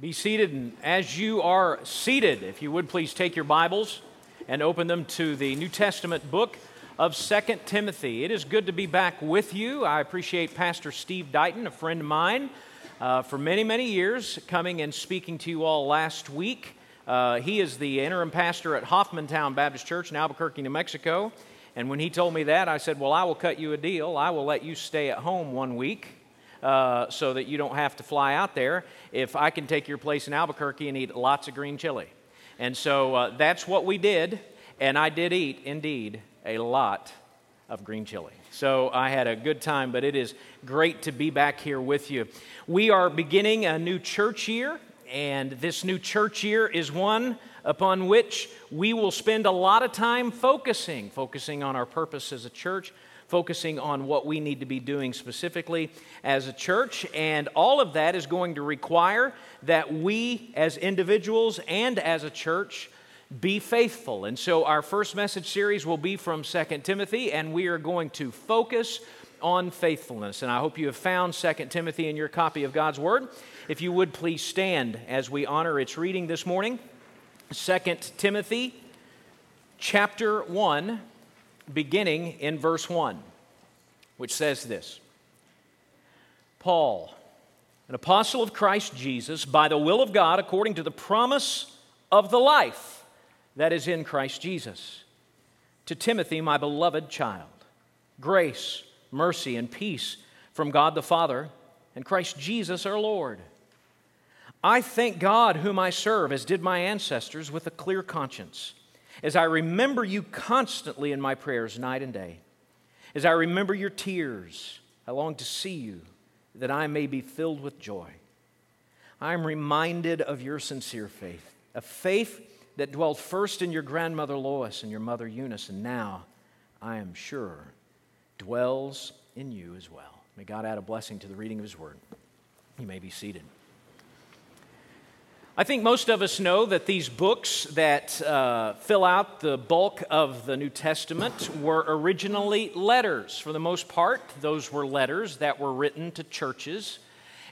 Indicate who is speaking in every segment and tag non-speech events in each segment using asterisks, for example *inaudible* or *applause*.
Speaker 1: Be seated, and as you are seated, if you would please take your Bibles and open them to the New Testament book of Second Timothy. It is good to be back with you. I appreciate Pastor Steve Dighton, a friend of mine, uh, for many, many years, coming and speaking to you all last week. Uh, he is the interim pastor at Hoffmantown Baptist Church in Albuquerque, New Mexico. And when he told me that, I said, Well, I will cut you a deal. I will let you stay at home one week uh, so that you don't have to fly out there if I can take your place in Albuquerque and eat lots of green chili. And so uh, that's what we did, and I did eat, indeed, a lot of green chili. So I had a good time, but it is great to be back here with you. We are beginning a new church year, and this new church year is one upon which we will spend a lot of time focusing, focusing on our purpose as a church, focusing on what we need to be doing specifically as a church. And all of that is going to require that we, as individuals and as a church, be faithful. And so our first message series will be from 2 Timothy, and we are going to focus on faithfulness. And I hope you have found 2 Timothy in your copy of God's Word. If you would please stand as we honor its reading this morning. 2 Timothy chapter 1 beginning in verse 1, which says this Paul, an apostle of Christ Jesus, by the will of God, according to the promise of the life that is in Christ Jesus. To Timothy, my beloved child, grace, mercy, and peace from God the Father and Christ Jesus our Lord. I thank God, whom I serve, as did my ancestors, with a clear conscience as I remember you constantly in my prayers, night and day, as I remember your tears, I long to see you that I may be filled with joy. I am reminded of your sincere faith, a faith that dwelt first in your grandmother Lois and your mother Eunice, and now, I am sure, dwells in you as well. May God add a blessing to the reading of his word. You may be seated. I think most of us know that these books that uh, fill out the bulk of the New Testament were originally letters. For the most part, those were letters that were written to churches.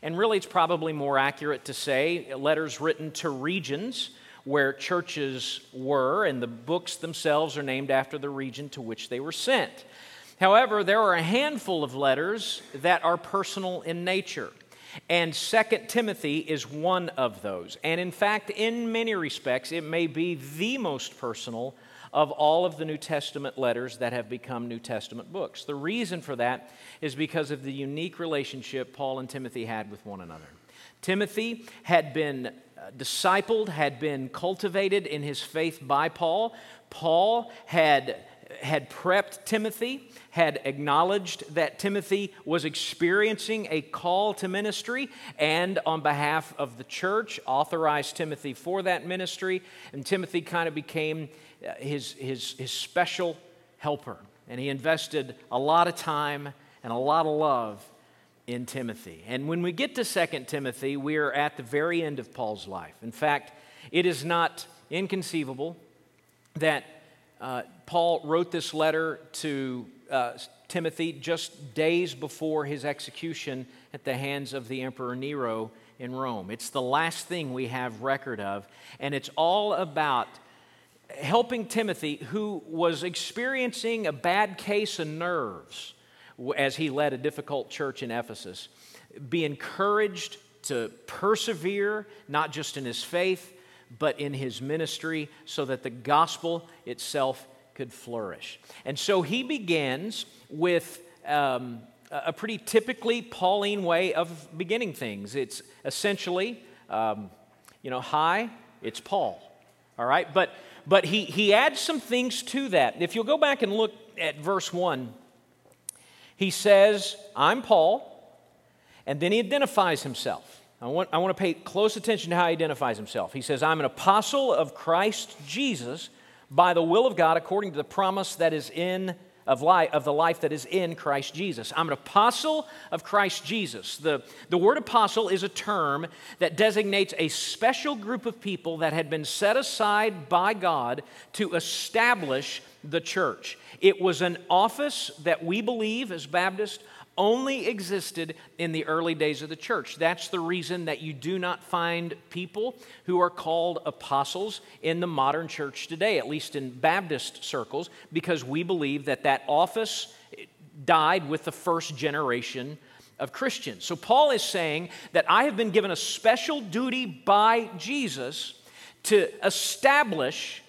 Speaker 1: And really, it's probably more accurate to say letters written to regions where churches were, and the books themselves are named after the region to which they were sent. However, there are a handful of letters that are personal in nature. And Second Timothy is one of those. And in fact, in many respects, it may be the most personal of all of the New Testament letters that have become New Testament books. The reason for that is because of the unique relationship Paul and Timothy had with one another. Timothy had been uh, discipled, had been cultivated in his faith by Paul. Paul had, had prepped Timothy had acknowledged that Timothy was experiencing a call to ministry and, on behalf of the church, authorized Timothy for that ministry. And Timothy kind of became uh, his, his, his special helper. And he invested a lot of time and a lot of love in Timothy. And when we get to 2 Timothy, we are at the very end of Paul's life. In fact, it is not inconceivable that uh, Paul wrote this letter to uh, Timothy just days before his execution at the hands of the Emperor Nero in Rome. It's the last thing we have record of, and it's all about helping Timothy, who was experiencing a bad case of nerves as he led a difficult church in Ephesus, be encouraged to persevere, not just in his faith, but in his ministry, so that the gospel itself could flourish. And so he begins with um, a pretty typically Pauline way of beginning things. It's essentially, um, you know, hi, it's Paul. All right? But, but he, he adds some things to that. If you'll go back and look at verse 1, he says, I'm Paul, and then he identifies himself. I want, I want to pay close attention to how he identifies himself. He says, I'm an apostle of Christ Jesus by the will of God according to the promise that is in of life of the life that is in Christ Jesus. I'm an apostle of Christ Jesus. The, the word apostle is a term that designates a special group of people that had been set aside by God to establish the church. It was an office that we believe as Baptists only existed in the early days of the church. That's the reason that you do not find people who are called apostles in the modern church today, at least in Baptist circles, because we believe that that office died with the first generation of Christians. So Paul is saying that I have been given a special duty by Jesus to establish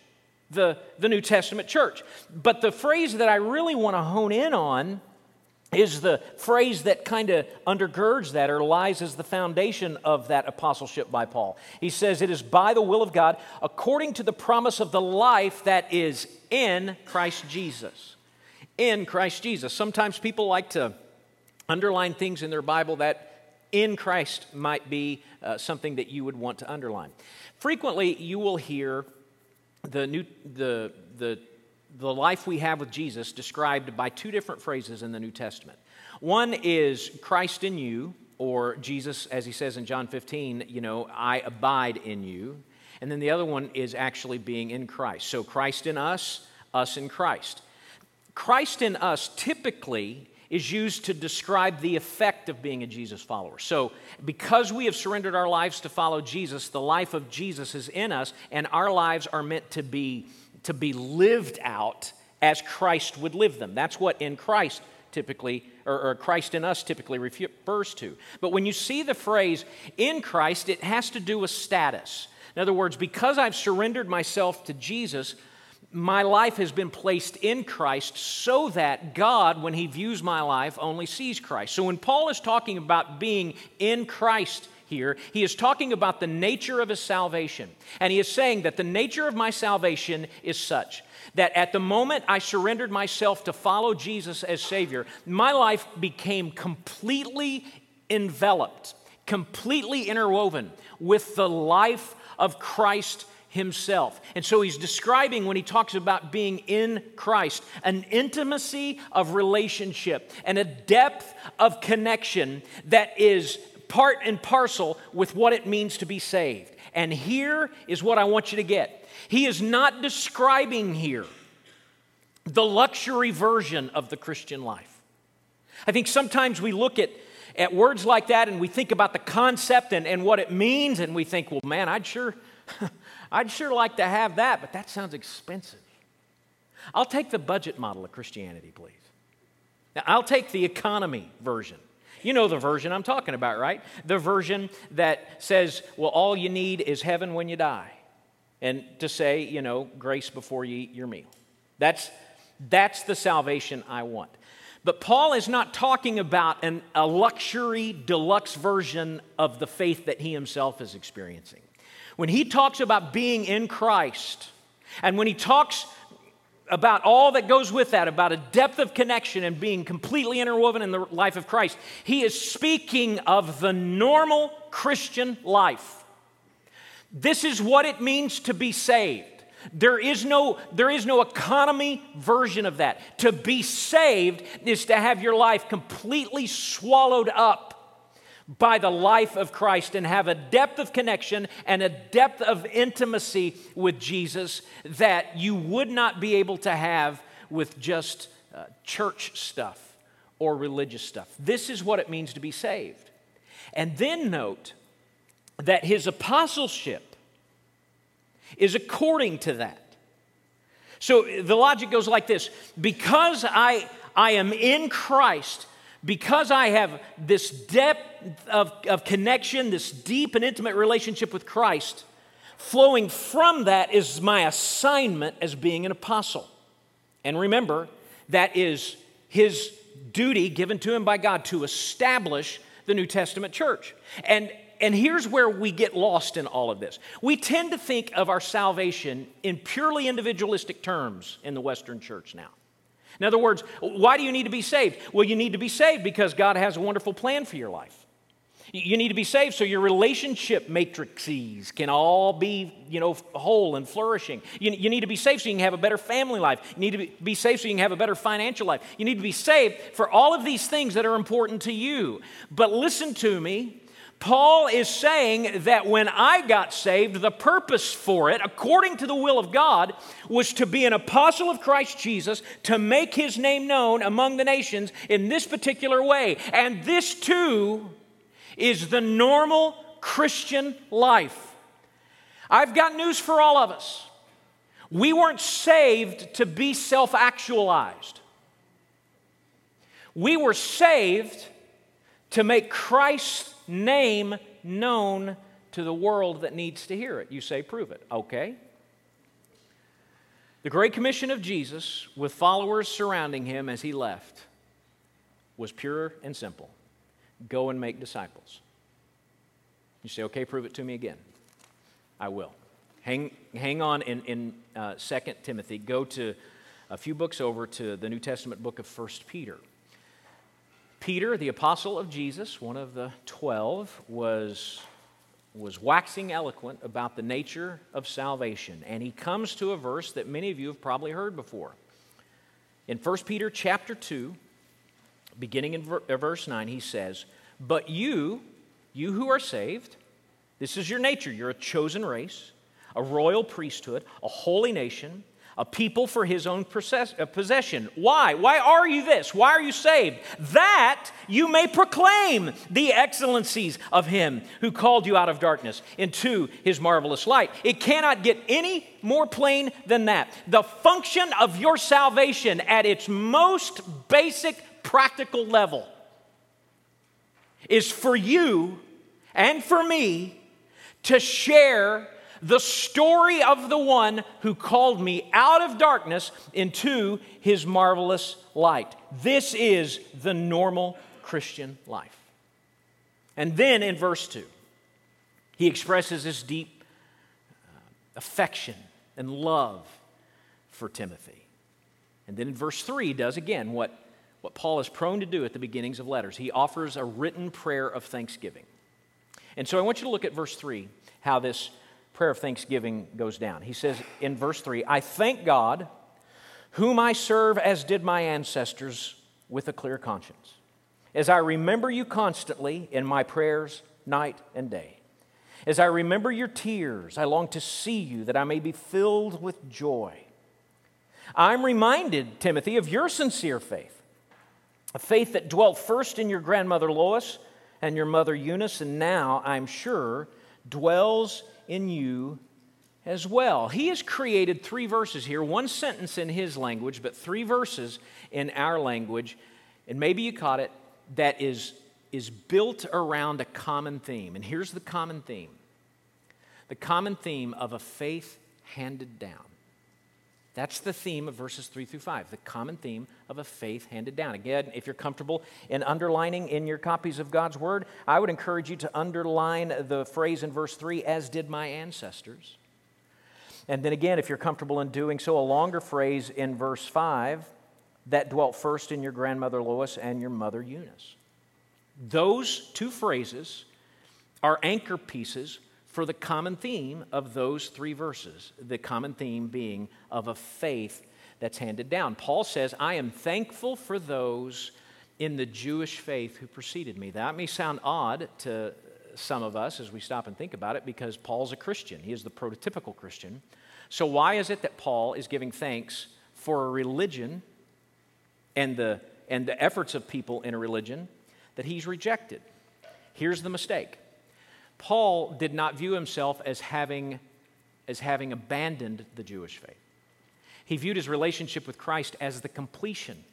Speaker 1: the, the New Testament church. But the phrase that I really want to hone in on is the phrase that kind of undergirds that or lies as the foundation of that apostleship by Paul. He says, It is by the will of God, according to the promise of the life that is in Christ Jesus. In Christ Jesus. Sometimes people like to underline things in their Bible that in Christ might be uh, something that you would want to underline. Frequently, you will hear the, new, the, the the life we have with Jesus described by two different phrases in the New Testament. One is Christ in you, or Jesus, as he says in John 15, you know, I abide in you. And then the other one is actually being in Christ. So Christ in us, us in Christ. Christ in us typically is used to describe the effect of being a Jesus follower. So, because we have surrendered our lives to follow Jesus, the life of Jesus is in us, and our lives are meant to be to be lived out as Christ would live them. That's what in Christ typically, or, or, Christ in us typically refers to. But when you see the phrase in Christ, it has to do with status. In other words, because I've surrendered myself to Jesus, my life has been placed in Christ so that God, when He views my life, only sees Christ. So when Paul is talking about being in Christ, here, he is talking about the nature of his salvation. And he is saying that the nature of my salvation is such that at the moment I surrendered myself to follow Jesus as Savior, my life became completely enveloped, completely interwoven with the life of Christ himself. And so he's describing when he talks about being in Christ an intimacy of relationship and a depth of connection that is part and parcel with what it means to be saved. And here is what I want you to get He is not describing here the luxury version of the Christian life. I think sometimes we look at, at words like that and we think about the concept and, and what it means, and we think, well, man, I'd sure, *laughs* I'd sure like to have that, but that sounds expensive. I'll take the budget model of Christianity, please. Now, I'll take the economy version. You know the version I'm talking about, right? The version that says, well, all you need is heaven when you die. And to say, you know, grace before you eat your meal. That's, that's the salvation I want. But Paul is not talking about an, a luxury, deluxe version of the faith that he himself is experiencing. When he talks about being in Christ, and when he talks about all that goes with that, about a depth of connection and being completely interwoven in the life of Christ. He is speaking of the normal Christian life. This is what it means to be saved. There is no there is no economy version of that. To be saved is to have your life completely swallowed up by the life of Christ and have a depth of connection and a depth of intimacy with Jesus that you would not be able to have with just uh, church stuff or religious stuff. This is what it means to be saved. And then note that his apostleship is according to that. So the logic goes like this because I, I am in Christ, because I have this depth of, of connection, this deep and intimate relationship with Christ, flowing from that is my assignment as being an apostle. And remember, that is his duty given to him by God to establish the New Testament church. And, and here's where we get lost in all of this. We tend to think of our salvation in purely individualistic terms in the Western church now. In other words, why do you need to be saved? Well, you need to be saved because God has a wonderful plan for your life. You need to be saved so your relationship matrices can all be, you know, whole and flourishing. You, you need to be saved so you can have a better family life. You need to be, be saved so you can have a better financial life. You need to be saved for all of these things that are important to you. But listen to me. Paul is saying that when I got saved, the purpose for it, according to the will of God, was to be an apostle of Christ Jesus, to make his name known among the nations in this particular way. And this too is the normal Christian life. I've got news for all of us. We weren't saved to be self actualized. We were saved to make Christ's name known to the world that needs to hear it. You say, prove it. Okay. The Great Commission of Jesus, with followers surrounding him as he left, was pure and simple go and make disciples. You say, okay, prove it to me again. I will. Hang, hang on in, in uh, 2 Timothy. Go to a few books over to the New Testament book of 1 Peter. Peter, the apostle of Jesus, one of the twelve, was, was waxing eloquent about the nature of salvation. And he comes to a verse that many of you have probably heard before. In 1 Peter chapter 2, beginning in uh, verse 9, he says, But you, you who are saved, this is your nature. You're a chosen race, a royal priesthood, a holy nation a people for his own possession. Why? Why are you this? Why are you saved? That you may proclaim the excellencies of him who called you out of darkness into his marvelous light. It cannot get any more plain than that. The function of your salvation at its most basic practical level is for you and for me to share the story of the one who called me out of darkness into his marvelous light. This is the normal Christian life. And then in verse 2, he expresses his deep uh, affection and love for Timothy. And then in verse 3, he does again what, what Paul is prone to do at the beginnings of letters. He offers a written prayer of thanksgiving. And so I want you to look at verse 3, how this prayer of thanksgiving goes down. He says in verse 3 I thank God, whom I serve as did my ancestors, with a clear conscience, as I remember you constantly in my prayers night and day. As I remember your tears, I long to see you that I may be filled with joy. I'm reminded, Timothy, of your sincere faith, a faith that dwelt first in your grandmother Lois and your mother Eunice, and now, I'm sure, dwells in you as well. He has created three verses here, one sentence in his language, but three verses in our language. And maybe you caught it, that is, is built around a common theme. And here's the common theme the common theme of a faith handed down. That's the theme of verses 3 through 5, the common theme of a faith handed down. Again, if you're comfortable in underlining in your copies of God's Word, I would encourage you to underline the phrase in verse 3, as did my ancestors. And then again, if you're comfortable in doing so, a longer phrase in verse 5, that dwelt first in your grandmother Lois and your mother Eunice. Those two phrases are anchor pieces for the common theme of those three verses, the common theme being of a faith that's handed down. Paul says, I am thankful for those in the Jewish faith who preceded me. That may sound odd to some of us as we stop and think about it because Paul's a Christian. He is the prototypical Christian. So, why is it that Paul is giving thanks for a religion and the, and the efforts of people in a religion that he's rejected? Here's the mistake Paul did not view himself as having, as having abandoned the Jewish faith. He viewed his relationship with Christ as the completion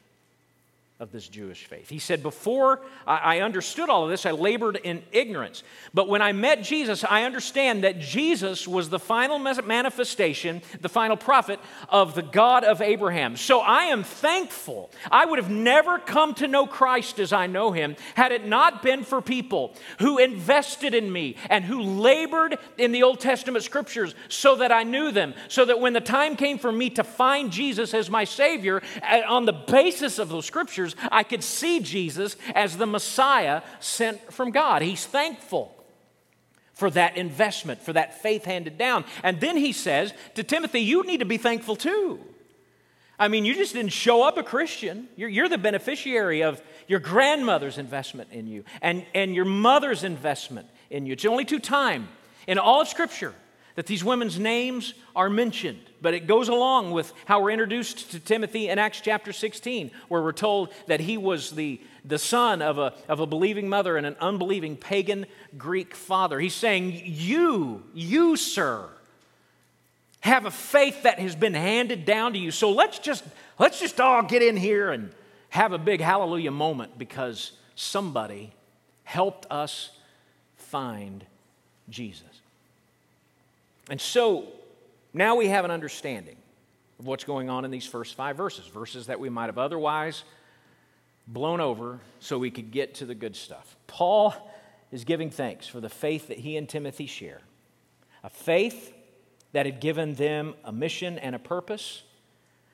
Speaker 1: of this Jewish faith. He said, Before I understood all of this, I labored in ignorance. But when I met Jesus, I understand that Jesus was the final manifestation, the final prophet of the God of Abraham. So I am thankful. I would have never come to know Christ as I know him had it not been for people who invested in me and who labored in the Old Testament scriptures so that I knew them, so that when the time came for me to find Jesus as my Savior, on the basis of those scriptures, scriptures, I could see Jesus as the Messiah sent from God. He's thankful for that investment, for that faith handed down. And then he says to Timothy, You need to be thankful too. I mean, you just didn't show up a Christian. You're, you're, the beneficiary of your grandmother's investment in you and, and your mother's investment in you. It's the only two time in all of Scripture that these women's names are mentioned. But it goes along with how we're introduced to Timothy in Acts chapter 16, where we're told that he was the, the son of a, of a believing mother and an unbelieving pagan Greek father. He's saying, You, you, sir, have a faith that has been handed down to you. So let's just let's just all get in here and have a big hallelujah moment because somebody helped us find Jesus. And so now we have an understanding of what's going on in these first five verses, verses that we might have otherwise blown over so we could get to the good stuff. Paul is giving thanks for the faith that he and Timothy share, a faith that had given them a mission and a purpose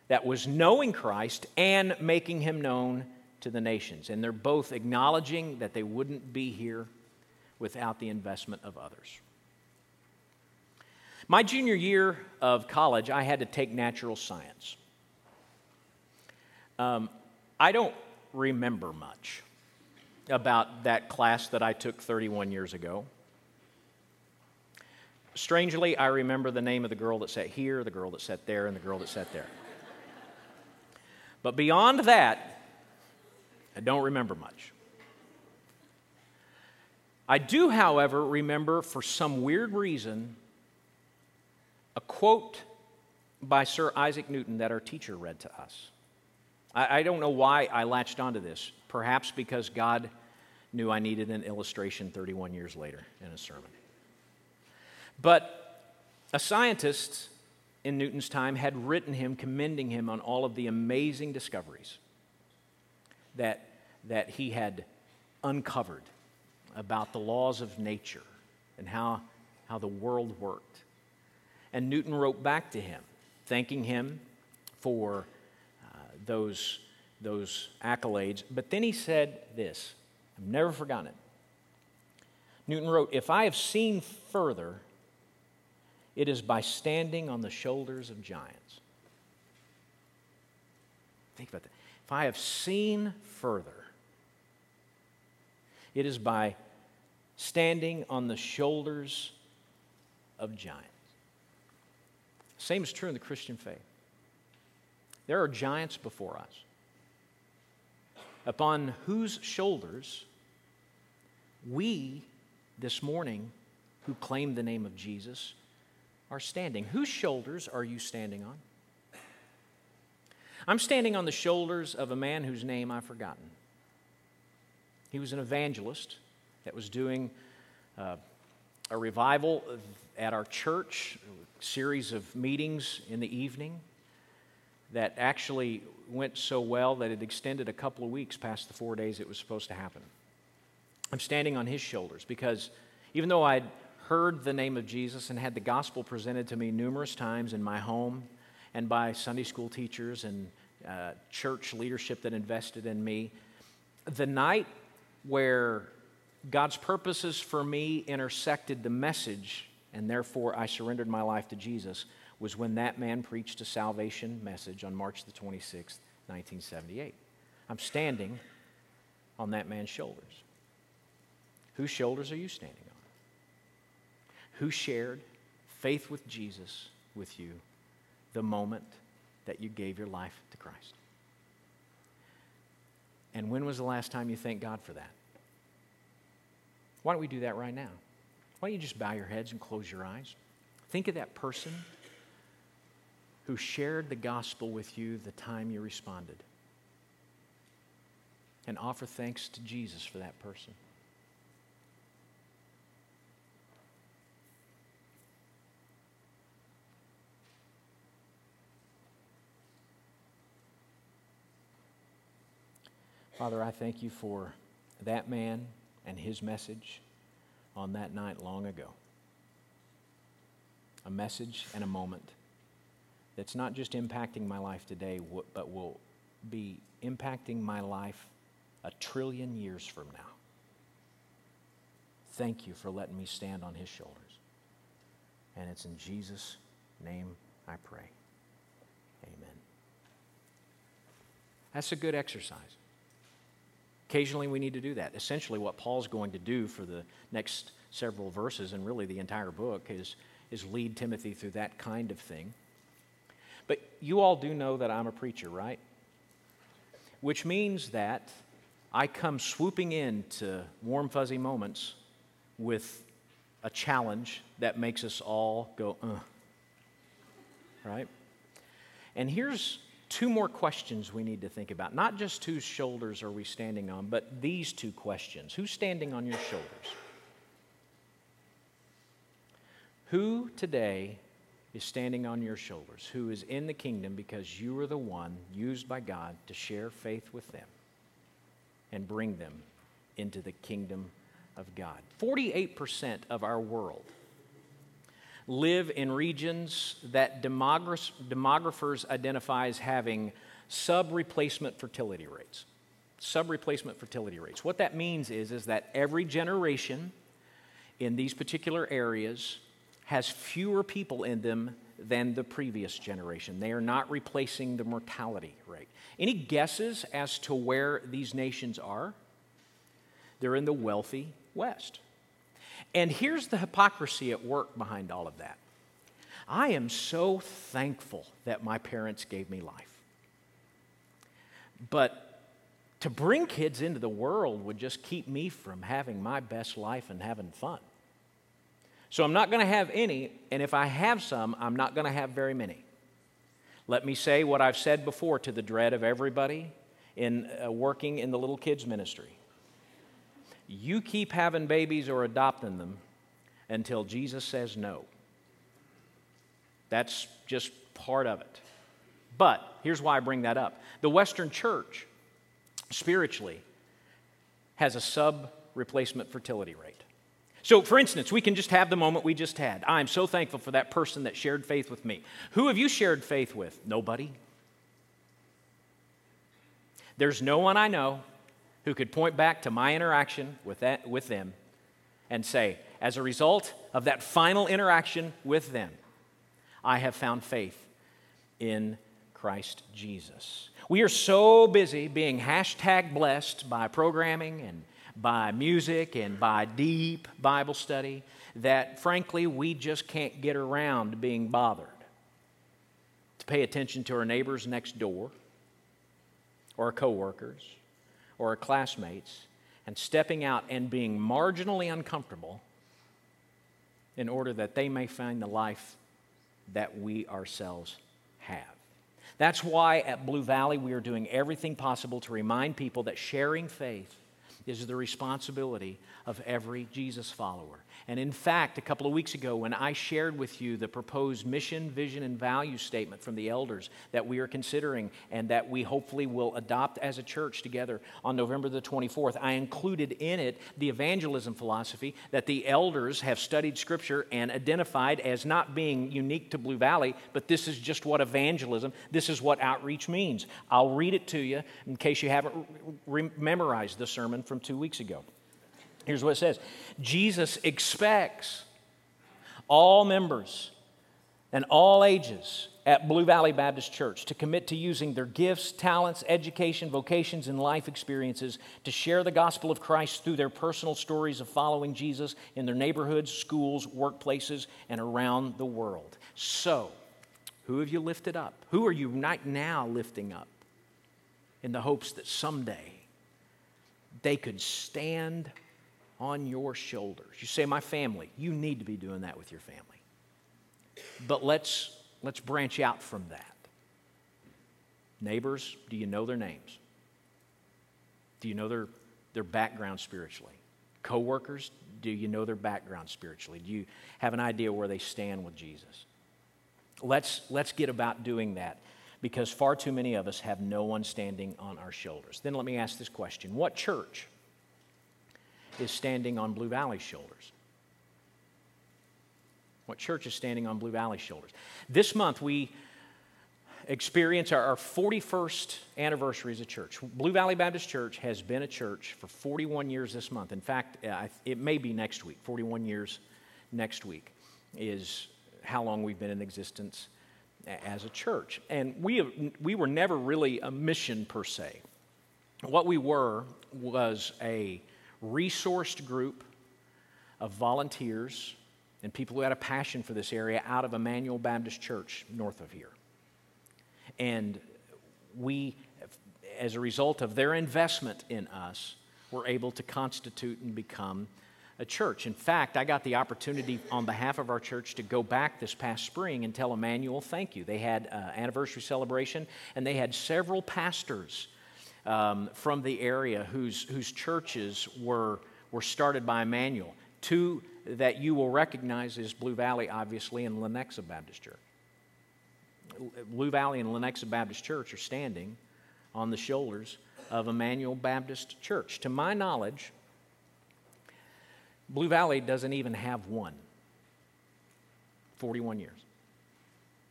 Speaker 1: that was knowing Christ and making him known to the nations. And they're both acknowledging that they wouldn't be here without the investment of others. My junior year of college, I had to take natural science. Um, I don't remember much about that class that I took 31 years ago. Strangely, I remember the name of the girl that sat here, the girl that sat there, and the girl that sat there. But beyond that, I don't remember much. I do, however, remember for some weird reason a quote by Sir Isaac Newton that our teacher read to us. I, I don't know why I latched onto this. Perhaps because God knew I needed an illustration 31 years later in a sermon. But a scientist in Newton's time had written him, commending him on all of the amazing discoveries that, that he had uncovered about the laws of nature and how, how the world worked. And Newton wrote back to him, thanking him for uh, those, those accolades. But then he said this I've never forgotten it. Newton wrote, If I have seen further, it is by standing on the shoulders of giants. Think about that. If I have seen further, it is by standing on the shoulders of giants. Same is true in the Christian faith. There are giants before us, upon whose shoulders we, this morning, who claim the name of Jesus, are standing. Whose shoulders are you standing on? I'm standing on the shoulders of a man whose name I've forgotten. He was an evangelist that was doing uh, a revival at our church, series of meetings in the evening that actually went so well that it extended a couple of weeks past the four days it was supposed to happen. I'm standing on his shoulders because even though I'd heard the name of Jesus and had the gospel presented to me numerous times in my home and by Sunday school teachers and uh, church leadership that invested in me, the night where God's purposes for me intersected the message, and therefore I surrendered my life to Jesus, was when that man preached a salvation message on March the 26th, 1978. I'm standing on that man's shoulders. Whose shoulders are you standing on? Who shared faith with Jesus with you the moment that you gave your life to Christ? And when was the last time you thanked God for that? Why don't we do that right now? Why don't you just bow your heads and close your eyes? Think of that person who shared the gospel with you the time you responded. And offer thanks to Jesus for that person. Father, I thank you for that man and his message on that night long ago. A message and a moment that's not just impacting my life today, but will be impacting my life a trillion years from now. Thank you for letting me stand on his shoulders. And it's in Jesus' name I pray. Amen. That's a good exercise. Occasionally, we need to do that. Essentially, what Paul's going to do for the next several verses, and really the entire book is, is lead Timothy through that kind of thing. But you all do know that I'm a preacher, right? Which means that I come swooping in to warm, fuzzy moments with a challenge that makes us all go, uh. Right? And here's two more questions we need to think about. Not just whose shoulders are we standing on, but these two questions Who's standing on your shoulders? Who today is standing on your shoulders? Who is in the kingdom because you are the one used by God to share faith with them and bring them into the kingdom of God? 48% of our world live in regions that demographers identify as having sub replacement fertility rates. Sub replacement fertility rates. What that means is, is that every generation in these particular areas has fewer people in them than the previous generation. They are not replacing the mortality rate. Any guesses as to where these nations are? They're in the wealthy West. And here's the hypocrisy at work behind all of that. I am so thankful that my parents gave me life. But to bring kids into the world would just keep me from having my best life and having fun. So I'm not going to have any, and if I have some, I'm not going to have very many. Let me say what I've said before to the dread of everybody in uh, working in the little kids ministry. You keep having babies or adopting them until Jesus says no. That's just part of it. But here's why I bring that up the Western church, spiritually, has a sub replacement fertility rate. So, for instance, we can just have the moment we just had. I'm so thankful for that person that shared faith with me. Who have you shared faith with? Nobody. There's no one I know who could point back to my interaction with, that, with them and say, as a result of that final interaction with them, I have found faith in Christ Jesus. We are so busy being hashtag blessed by programming and by music and by deep Bible study that frankly we just can't get around being bothered to pay attention to our neighbors next door or our coworkers or classmates and stepping out and being marginally uncomfortable in order that they may find the life that we ourselves have. That's why at Blue Valley we are doing everything possible to remind people that sharing faith is the responsibility of every Jesus follower. And in fact, a couple of weeks ago, when I shared with you the proposed mission, vision, and value statement from the elders that we are considering and that we hopefully will adopt as a church together on November the 24th, I included in it the evangelism philosophy that the elders have studied Scripture and identified as not being unique to Blue Valley, but this is just what evangelism, this is what outreach means. I'll read it to you in case you haven't re- memorized the sermon from two weeks ago. Here's what it says Jesus expects all members and all ages at Blue Valley Baptist Church to commit to using their gifts, talents, education, vocations, and life experiences to share the gospel of Christ through their personal stories of following Jesus in their neighborhoods, schools, workplaces, and around the world. So, who have you lifted up? Who are you right now lifting up in the hopes that someday they could stand on your shoulders. You say, My family, you need to be doing that with your family. But let's, let's branch out from that. Neighbors, do you know their names? Do you know their, their background spiritually? Coworkers, do you know their background spiritually? Do you have an idea where they stand with Jesus? Let's, let's get about doing that because far too many of us have no one standing on our shoulders. Then let me ask this question What church is standing on Blue Valley's shoulders? What church is standing on Blue Valley's shoulders? This month we experience our, our 41st anniversary as a church. Blue Valley Baptist Church has been a church for 41 years this month. In fact, uh, it may be next week. 41 years next week is how long we've been in existence as a church. And we, have, we were never really a mission per se. What we were was a resourced group of volunteers and people who had a passion for this area out of Emmanuel Baptist Church north of here. And we, as a result of their investment in us, were able to constitute and become a church. In fact, I got the opportunity on behalf of our church to go back this past spring and tell Emmanuel thank you. They had an anniversary celebration, and they had several pastors um, from the area whose, whose churches were, were started by Emmanuel. Two that you will recognize is Blue Valley, obviously, and Lenexa Baptist Church. Blue Valley and Lenexa Baptist Church are standing on the shoulders of Emmanuel Baptist Church. To my knowledge, Blue Valley doesn't even have one. 41 years.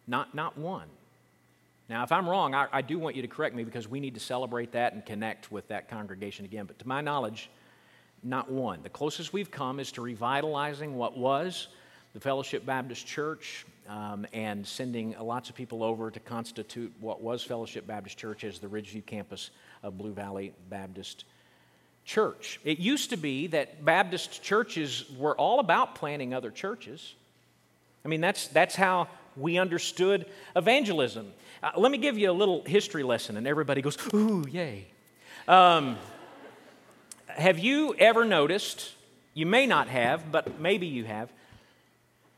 Speaker 1: Not, not one. Now, if I'm wrong, I, I, do want you to correct me because we need to celebrate that and connect with that congregation again. But to my knowledge, not one. The closest we've come is to revitalizing what was the Fellowship Baptist Church um, and sending lots of people over to constitute what was Fellowship Baptist Church as the Ridgeview campus of Blue Valley Baptist church. It used to be that Baptist churches were all about planting other churches. I mean, that's, that's how we understood evangelism. Uh, let me give you a little history lesson, and everybody goes, Ooh, yay. Um, have you ever noticed, you may not have, but maybe you have,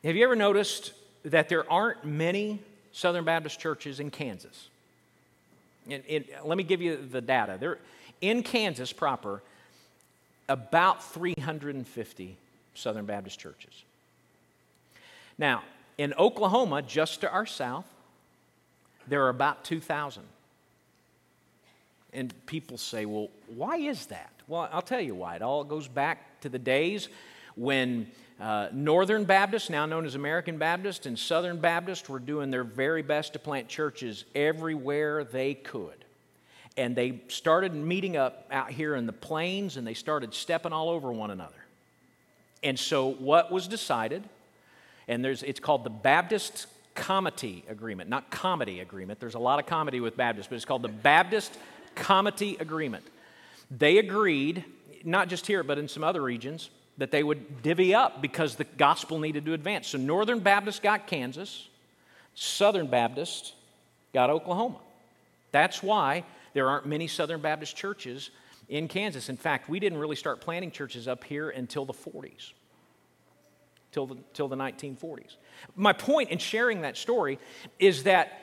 Speaker 1: have you ever noticed that there aren't many Southern Baptist churches in Kansas? Let me give you the data. There, in Kansas proper, about 350 Southern Baptist churches. Now, in Oklahoma, just to our south, there are about 2,000. And people say, well, why is that? Well, I'll tell you why. It all goes back to the days when uh, Northern Baptists, now known as American Baptists, and Southern Baptists were doing their very best to plant churches everywhere they could. And they started meeting up out here in the plains and they started stepping all over one another. And so, what was decided, and there's, it's called the Baptist Comity Agreement, not Comedy Agreement. There's a lot of comedy with Baptists, but it's called the Baptist Comity Agreement. They agreed, not just here, but in some other regions, that they would divvy up because the gospel needed to advance. So, Northern Baptists got Kansas, Southern Baptists got Oklahoma. That's why there aren't many Southern Baptist churches in Kansas. In fact, we didn't really start planting churches up here until the 40s, till the, till the 1940s. My point in sharing that story is that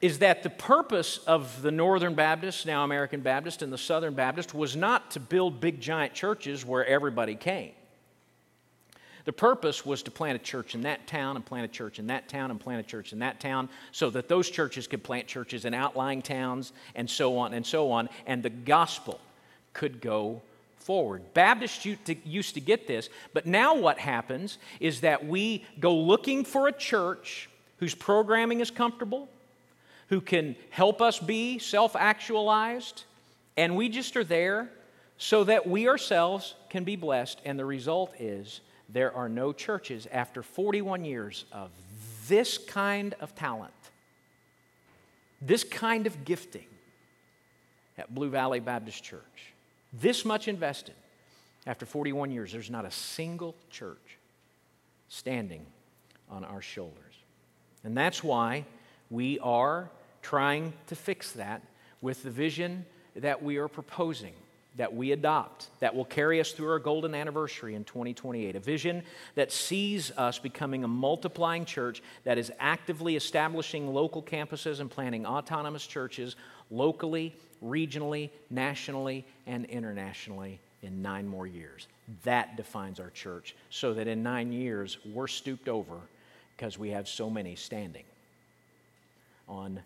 Speaker 1: is that the purpose of the Northern Baptist, now American Baptist, and the Southern Baptist was not to build big giant churches where everybody came. The purpose was to plant a church in that town and plant a church in that town and plant a church in that town so that those churches could plant churches in outlying towns and so on and so on, and the gospel could go forward. Baptists used to get this, but now what happens is that we go looking for a church whose programming is comfortable, who can help us be self actualized, and we just are there so that we ourselves can be blessed, and the result is there are no churches after 41 years of this kind of talent, this kind of gifting at Blue Valley Baptist Church. This much invested after 41 years, there's not a single church standing on our shoulders. And that's why we are trying to fix that with the vision that we are proposing that we adopt that will carry us through our golden anniversary in 2028. A vision that sees us becoming a multiplying church that is actively establishing local campuses and planting autonomous churches locally, regionally, nationally, and internationally in nine more years. That defines our church so that in nine years we're stooped over because we have so many standing on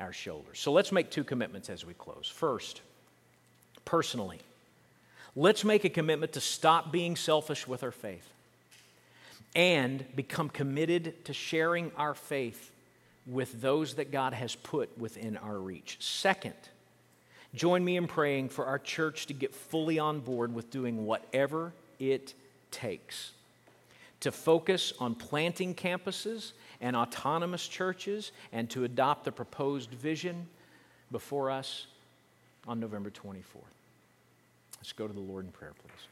Speaker 1: our shoulders. So let's make two commitments as we close. First, personally. Let's make a commitment to stop being selfish with our faith and become committed to sharing our faith with those that God has put within our reach. Second, join me in praying for our church to get fully on board with doing whatever it takes to focus on planting campuses and autonomous churches and to adopt the proposed vision before us on November 24th. Let's go to the Lord in prayer, please.